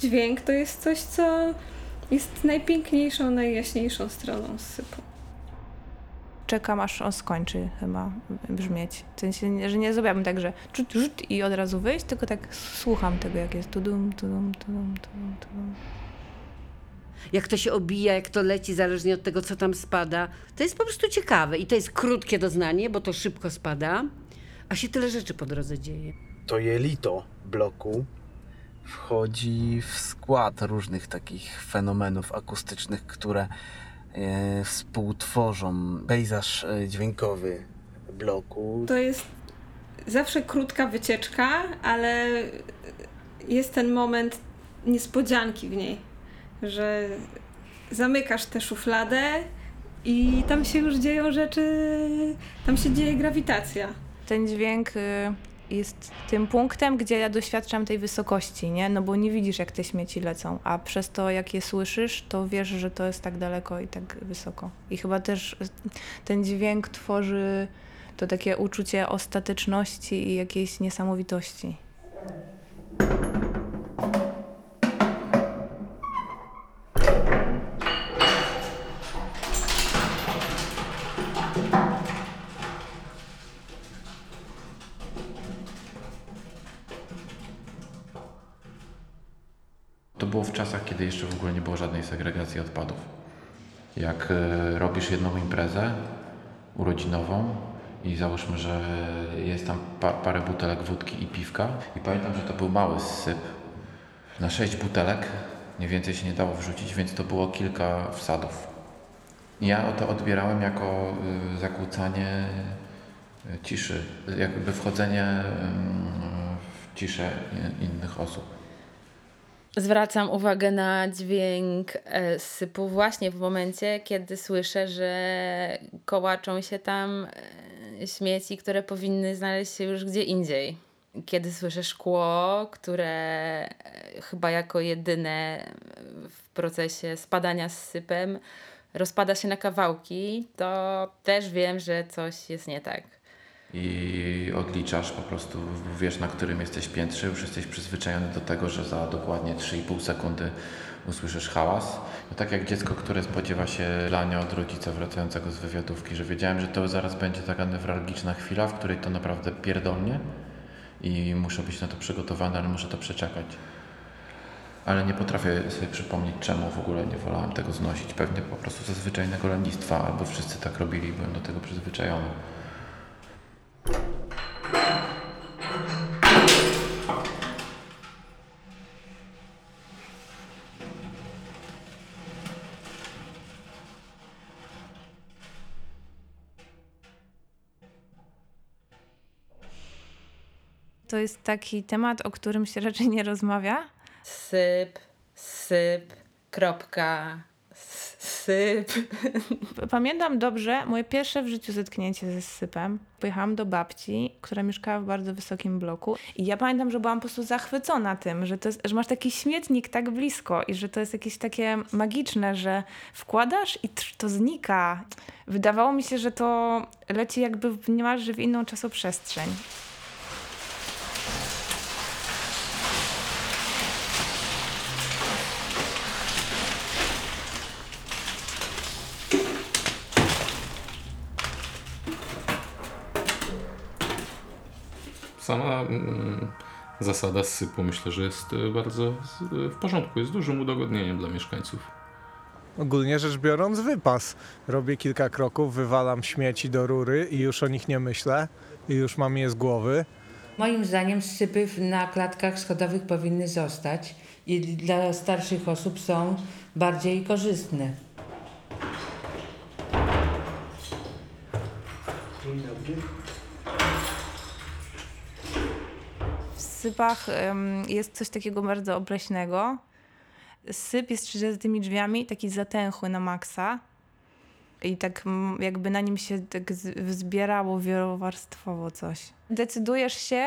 dźwięk to jest coś, co jest najpiękniejszą, najjaśniejszą stroną sypu. Czekam aż on skończy chyba brzmieć. W sensie, że nie zrobiłabym tak, że czut, czut i od razu wyjść, tylko tak słucham tego, jak jest tudum, tudum, tudum, tudum, tudum. Jak to się obija, jak to leci, zależnie od tego, co tam spada. To jest po prostu ciekawe i to jest krótkie doznanie, bo to szybko spada, a się tyle rzeczy po drodze dzieje. To jelito bloku wchodzi w skład różnych takich fenomenów akustycznych, które e, współtworzą pejzaż e, dźwiękowy bloku. To jest zawsze krótka wycieczka, ale jest ten moment niespodzianki w niej, że zamykasz tę szufladę i tam się już dzieją rzeczy, tam się dzieje grawitacja. Ten dźwięk y, jest tym punktem, gdzie ja doświadczam tej wysokości, nie? No bo nie widzisz, jak te śmieci lecą, a przez to, jak je słyszysz, to wiesz, że to jest tak daleko i tak wysoko. I chyba też ten dźwięk tworzy to takie uczucie ostateczności i jakiejś niesamowitości. To było w czasach, kiedy jeszcze w ogóle nie było żadnej segregacji odpadów. Jak e, robisz jedną imprezę urodzinową i załóżmy, że jest tam pa, parę butelek wódki i piwka i pamiętam, że to był mały syp na sześć butelek, nie więcej się nie dało wrzucić, więc to było kilka wsadów. Ja to odbierałem jako y, zakłócanie y, ciszy, jakby wchodzenie y, w ciszę in- innych osób. Zwracam uwagę na dźwięk e, sypu właśnie w momencie, kiedy słyszę, że kołaczą się tam e, śmieci, które powinny znaleźć się już gdzie indziej. Kiedy słyszę szkło, które e, chyba jako jedyne w procesie spadania z sypem rozpada się na kawałki, to też wiem, że coś jest nie tak. I odliczasz po prostu, wiesz na którym jesteś piętrze, już jesteś przyzwyczajony do tego, że za dokładnie 3,5 sekundy usłyszysz hałas. No tak jak dziecko, które spodziewa się lania od rodzica wracającego z wywiadówki, że wiedziałem, że to zaraz będzie taka newralgiczna chwila, w której to naprawdę pierdolnie i muszę być na to przygotowany, ale muszę to przeczekać. Ale nie potrafię sobie przypomnieć, czemu w ogóle nie wolałem tego znosić. Pewnie po prostu ze zwyczajnego lenistwa, albo wszyscy tak robili byłem do tego przyzwyczajony. To jest taki temat, o którym się raczej nie rozmawia. Syp, syp, kropka, syp. Pamiętam dobrze moje pierwsze w życiu zetknięcie ze sypem. Pojechałam do babci, która mieszkała w bardzo wysokim bloku i ja pamiętam, że byłam po prostu zachwycona tym, że, to jest, że masz taki śmietnik tak blisko i że to jest jakieś takie magiczne, że wkładasz i to znika. Wydawało mi się, że to leci jakby niemalże w inną czasoprzestrzeń. Mm, zasada sypu myślę, że jest e, bardzo z- w porządku, jest dużym udogodnieniem dla mieszkańców. Ogólnie rzecz biorąc, wypas. Robię kilka kroków, wywalam śmieci do rury i już o nich nie myślę. I już mam je z głowy. Moim zdaniem sypy na klatkach schodowych powinny zostać i dla starszych osób są bardziej korzystne. W sypach jest coś takiego bardzo obleśnego. Syp jest za tymi drzwiami taki zatęchły na maksa. I tak jakby na nim się tak z- wzbierało wielowarstwowo coś. Decydujesz się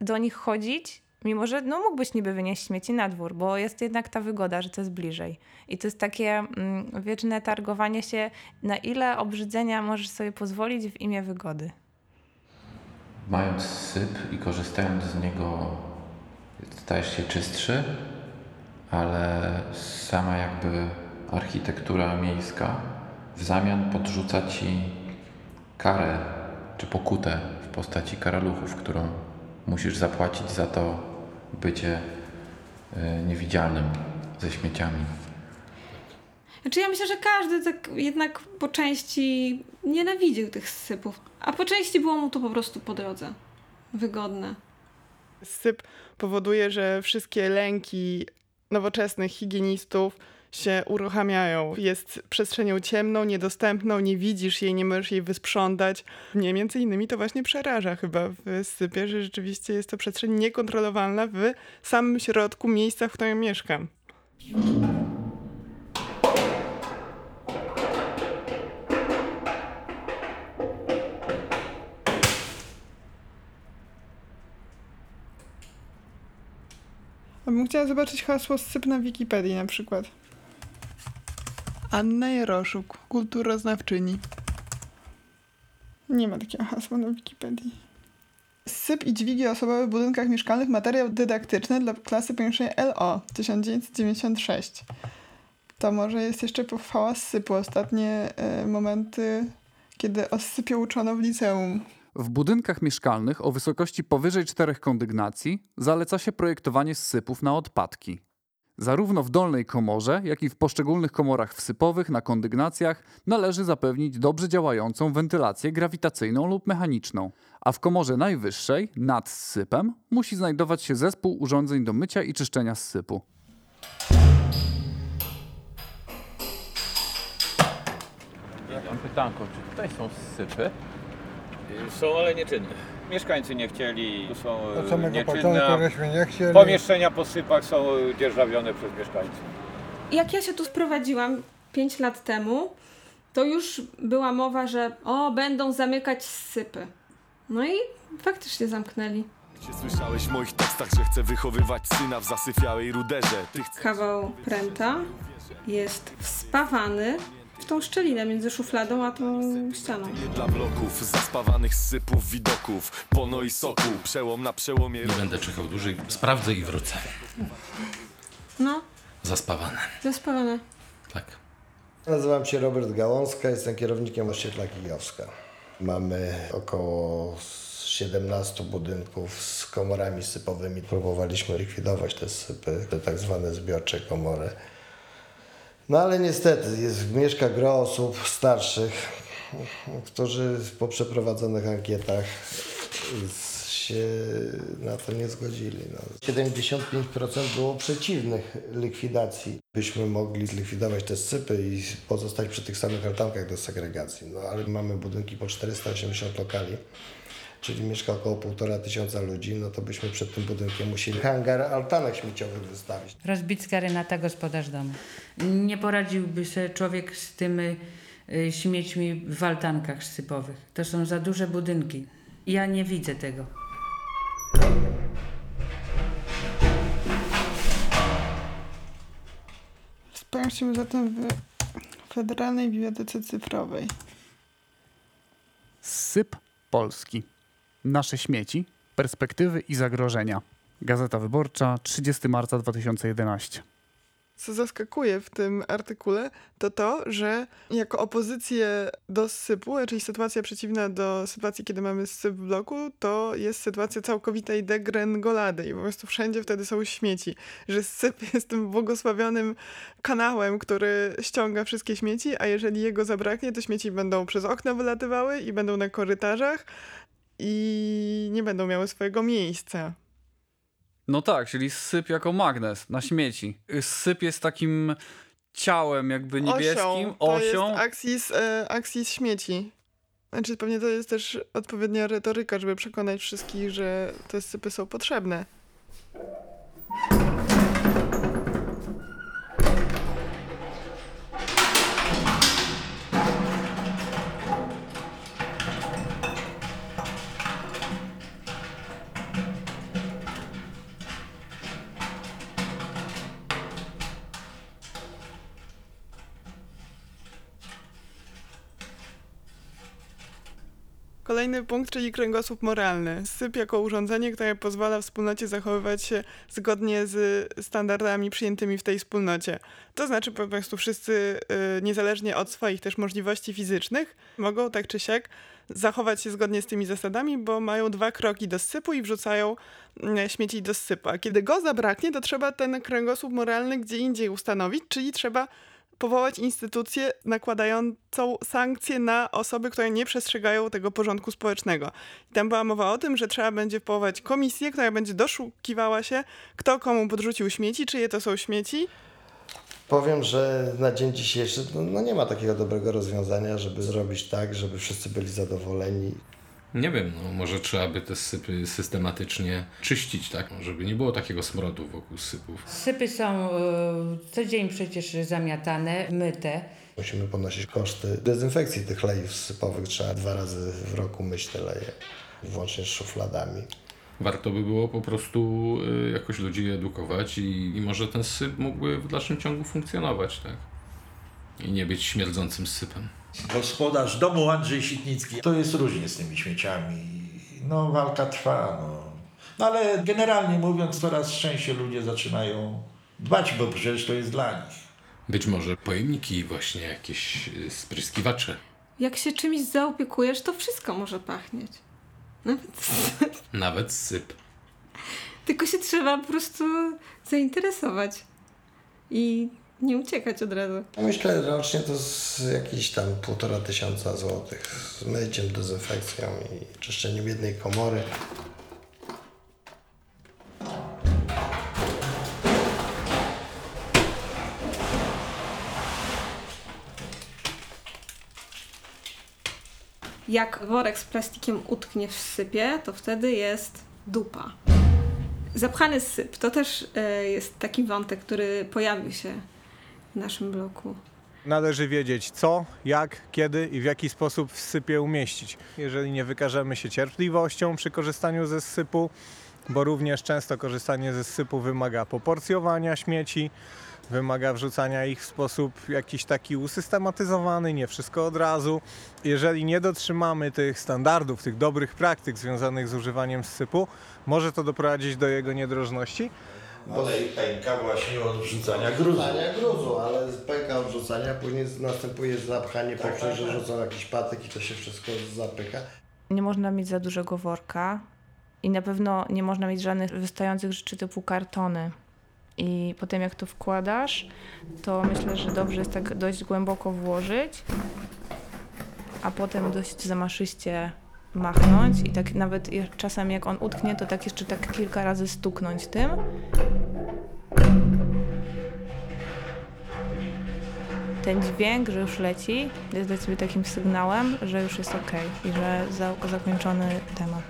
do nich chodzić, mimo że no, mógłbyś niby wynieść śmieci na dwór, bo jest jednak ta wygoda, że to jest bliżej. I to jest takie mm, wieczne targowanie się, na ile obrzydzenia możesz sobie pozwolić w imię wygody. Mając syp i korzystając z niego, stajesz się czystszy, ale sama jakby architektura miejska w zamian podrzuca ci karę czy pokutę w postaci karaluchów, którą musisz zapłacić za to bycie y, niewidzialnym ze śmieciami. Znaczy ja myślę, że każdy tak jednak po części nienawidził tych sypów, a po części było mu to po prostu po drodze. Wygodne. Syp powoduje, że wszystkie lęki nowoczesnych higienistów się uruchamiają. Jest przestrzenią ciemną, niedostępną, nie widzisz jej, nie możesz jej wysprzątać. Mnie między innymi to właśnie przeraża chyba w sypie, że rzeczywiście jest to przestrzeń niekontrolowalna w samym środku miejsca, w którym mieszkam. Bym chciała zobaczyć hasło syp na Wikipedii na przykład. Anna Jaroszuk, kulturoznawczyni. Nie ma takiego hasła na Wikipedii. Syp i dźwigi osobowe w budynkach mieszkalnych, materiał dydaktyczny dla klasy pierwszej LO 1996. To może jest jeszcze pochwała sypu, ostatnie e, momenty, kiedy o sypie uczono w liceum. W budynkach mieszkalnych o wysokości powyżej czterech kondygnacji zaleca się projektowanie sypów na odpadki. Zarówno w dolnej komorze, jak i w poszczególnych komorach wsypowych na kondygnacjach należy zapewnić dobrze działającą wentylację grawitacyjną lub mechaniczną, a w komorze najwyższej, nad sypem, musi znajdować się zespół urządzeń do mycia i czyszczenia sypu. Ja mam pytanko, czy tutaj są sypy? Są, ale nieczynne. Mieszkańcy nie chcieli, tu są Od e, samego nieczynne, początku a żeśmy nie chcieli. Pomieszczenia po sypach są e, dzierżawione przez mieszkańców. Jak ja się tu sprowadziłam 5 lat temu, to już była mowa, że o, będą zamykać sypy. No i faktycznie zamknęli. Czy słyszałeś w moich tekstach, że chcę wychowywać syna w zasyfiałej ruderze? Ty chcesz... Kawał pręta jest wspawany w tą szczelinę między szufladą a tą ścianą. Dla bloków, zaspawanych z sypów, widoków, pono i soku, przełom na przełomie... Nie będę czekał dłużej, sprawdzę i wrócę. No, Zaspawane. zaspawane. Tak. Nazywam się Robert Gałązka, jestem kierownikiem osiedla Kijowska. Mamy około 17 budynków z komorami sypowymi. Próbowaliśmy likwidować te sypy, te tak zwane zbiorcze komory. No ale niestety jest, mieszka gro osób starszych, którzy po przeprowadzonych ankietach się na to nie zgodzili. No. 75% było przeciwnych likwidacji. Byśmy mogli zlikwidować te sypy i pozostać przy tych samych altankach do segregacji. No ale mamy budynki po 480 lokali, czyli mieszka około 1,5 tysiąca ludzi, no to byśmy przed tym budynkiem musieli hangar altanek śmieciowych wystawić. Rozbicka Renata, gospodarz domu. Nie poradziłby sobie człowiek z tymi y, śmiećmi w altankach sypowych. To są za duże budynki. Ja nie widzę tego. Sprawdźmy zatem w Federalnej Bibliotece Cyfrowej. Syp Polski. Nasze śmieci, perspektywy i zagrożenia. Gazeta Wyborcza, 30 marca 2011. Co zaskakuje w tym artykule, to to, że jako opozycję do sypu, czyli sytuacja przeciwna do sytuacji, kiedy mamy syp w bloku, to jest sytuacja całkowitej degrengolady i po prostu wszędzie wtedy są śmieci. Że syp jest tym błogosławionym kanałem, który ściąga wszystkie śmieci, a jeżeli jego zabraknie, to śmieci będą przez okna wylatywały i będą na korytarzach i nie będą miały swojego miejsca. No tak, czyli syp jako magnes na śmieci. Syp jest takim ciałem jakby niebieskim, osią. To osią. jest aksis, e, aksis śmieci. Znaczy pewnie to jest też odpowiednia retoryka, żeby przekonać wszystkich, że te sypy są potrzebne. Kolejny punkt, czyli kręgosłup moralny. Syp jako urządzenie, które pozwala wspólnocie zachowywać się zgodnie z standardami przyjętymi w tej wspólnocie. To znaczy po prostu wszyscy, y, niezależnie od swoich też możliwości fizycznych, mogą tak czy siak zachować się zgodnie z tymi zasadami, bo mają dwa kroki do sypu i wrzucają mm, śmieci do sypu. A kiedy go zabraknie, to trzeba ten kręgosłup moralny gdzie indziej ustanowić, czyli trzeba powołać instytucję nakładającą sankcje na osoby, które nie przestrzegają tego porządku społecznego. I tam była mowa o tym, że trzeba będzie powołać komisję, która będzie doszukiwała się, kto komu podrzucił śmieci, czyje to są śmieci. Powiem, że na dzień dzisiejszy no, no nie ma takiego dobrego rozwiązania, żeby zrobić tak, żeby wszyscy byli zadowoleni. Nie wiem, no może trzeba by te sypy systematycznie czyścić, tak? Żeby nie było takiego smrodu wokół sypów. Sypy są e, co dzień przecież zamiatane, myte. Musimy ponosić koszty dezynfekcji tych lejów sypowych. Trzeba dwa razy w roku myć te leje, włącznie z szufladami. Warto by było po prostu y, jakoś ludzi edukować i, i może ten syp mógłby w dalszym ciągu funkcjonować, tak? I nie być śmierdzącym sypem. Gospodarz domu Andrzej Sitnicki. To jest różnie z tymi śmieciami. No walka trwa, no. no ale generalnie mówiąc coraz częściej ludzie zaczynają dbać, bo przecież to jest dla nich. Być może pojemniki właśnie, jakieś y, spryskiwacze. Jak się czymś zaopiekujesz, to wszystko może pachnieć. Nawet Nawet syp. Tylko się trzeba po prostu zainteresować i nie uciekać od razu. Myślę, że rocznie to z jakieś tam półtora tysiąca złotych z myciem, dezynfekcją i czyszczeniem jednej komory. Jak worek z plastikiem utknie w sypie, to wtedy jest dupa. Zapchany syp to też e, jest taki wątek, który pojawił się w naszym bloku. Należy wiedzieć co, jak, kiedy i w jaki sposób w sypie umieścić. Jeżeli nie wykażemy się cierpliwością przy korzystaniu ze sypu, bo również często korzystanie ze sypu wymaga poporcjowania śmieci, wymaga wrzucania ich w sposób jakiś taki usystematyzowany, nie wszystko od razu. Jeżeli nie dotrzymamy tych standardów, tych dobrych praktyk związanych z używaniem sypu, może to doprowadzić do jego niedrożności. Ale i pęka właśnie od wrzucania gruzu. Wrzucania gruzu, ale pęka od rzucania, później następuje zapchanie Tak, poprzez, tak, że tak. rzucą jakiś patyk i to się wszystko zapyka. Nie można mieć za dużego worka i na pewno nie można mieć żadnych wystających rzeczy typu kartony. I potem jak to wkładasz, to myślę, że dobrze jest tak dość głęboko włożyć, a potem dość zamaszyście machnąć i tak nawet czasem jak on utknie, to tak jeszcze tak kilka razy stuknąć tym. Ten dźwięk, że już leci, jest dla ciebie takim sygnałem, że już jest ok i że za, zakończony temat.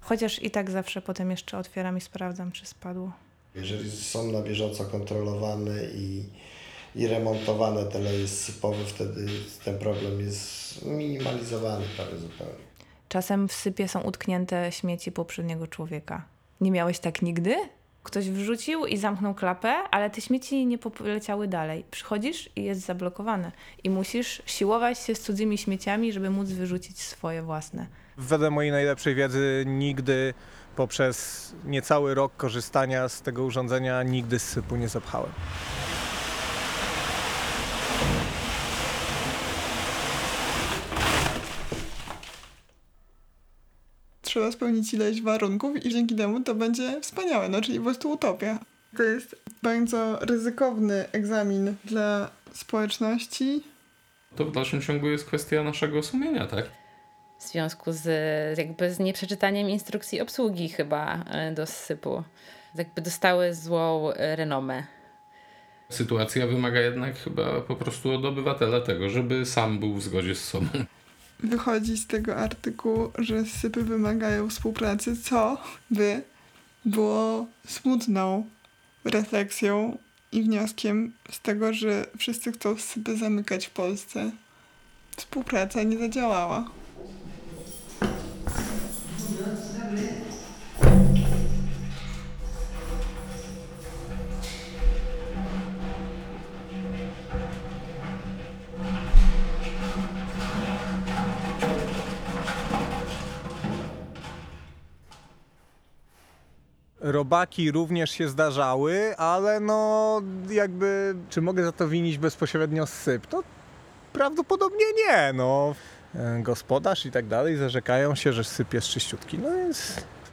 Chociaż i tak zawsze potem jeszcze otwieram i sprawdzam, czy spadło. Jeżeli są na bieżąco kontrolowane i, i remontowane te leje sypowe, wtedy ten problem jest minimalizowany prawie zupełnie. Czasem w sypie są utknięte śmieci poprzedniego człowieka. Nie miałeś tak nigdy? Ktoś wrzucił i zamknął klapę, ale te śmieci nie poleciały dalej. Przychodzisz i jest zablokowane. I musisz siłować się z cudzymi śmieciami, żeby móc wyrzucić swoje własne. Wedle mojej najlepszej wiedzy nigdy poprzez niecały rok korzystania z tego urządzenia nigdy sypu nie zapchałem. Trzeba spełnić ileś warunków i dzięki temu to będzie wspaniałe, no czyli po prostu utopia. To jest bardzo ryzykowny egzamin dla społeczności. To w dalszym ciągu jest kwestia naszego sumienia, tak? W związku z jakby z nieprzeczytaniem instrukcji obsługi chyba e, do sypu. Jakby dostały złą e, renomę. Sytuacja wymaga jednak chyba po prostu od obywatela tego, żeby sam był w zgodzie z sobą. Wychodzi z tego artykułu, że sypy wymagają współpracy, co by było smutną refleksją i wnioskiem z tego, że wszyscy chcą sypy zamykać w Polsce. Współpraca nie zadziałała. Robaki również się zdarzały, ale no jakby, czy mogę za to winić bezpośrednio syp? To prawdopodobnie nie, no. E, Gospodarz i tak dalej zarzekają się, że syp jest czyściutki, no więc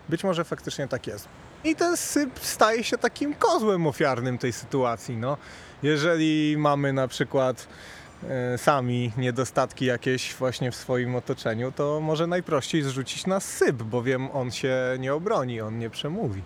być może faktycznie tak jest. I ten syp staje się takim kozłem ofiarnym tej sytuacji, no. Jeżeli mamy na przykład sami niedostatki jakieś właśnie w swoim otoczeniu, to może najprościej zrzucić na syp, bowiem on się nie obroni, on nie przemówi.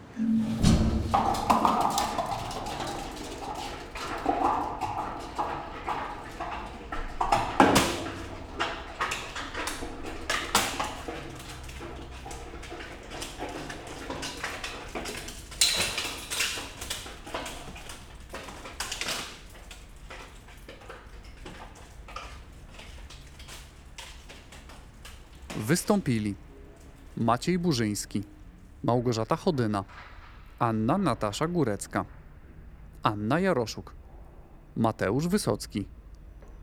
Wystąpili Maciej Burzyński, Małgorzata Chodyna, Anna Natasza Górecka, Anna Jaroszuk, Mateusz Wysocki,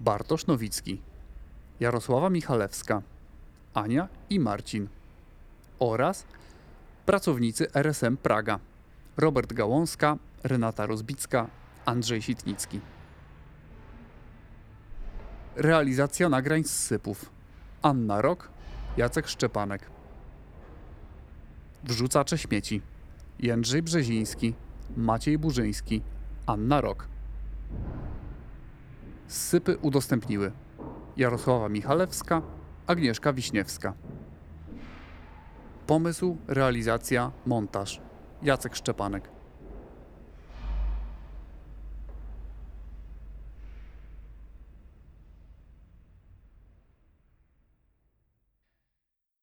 Bartosz Nowicki, Jarosława Michalewska, Ania i Marcin oraz pracownicy RSM Praga Robert Gałązka, Renata Rozbicka, Andrzej Sitnicki. Realizacja nagrań z sypów Anna Rok, Jacek Szczepanek. Wrzucacze śmieci Jędrzej Brzeziński, Maciej Burzyński, Anna Rok. Sypy udostępniły Jarosława Michalewska, Agnieszka Wiśniewska. Pomysł, realizacja, montaż Jacek Szczepanek.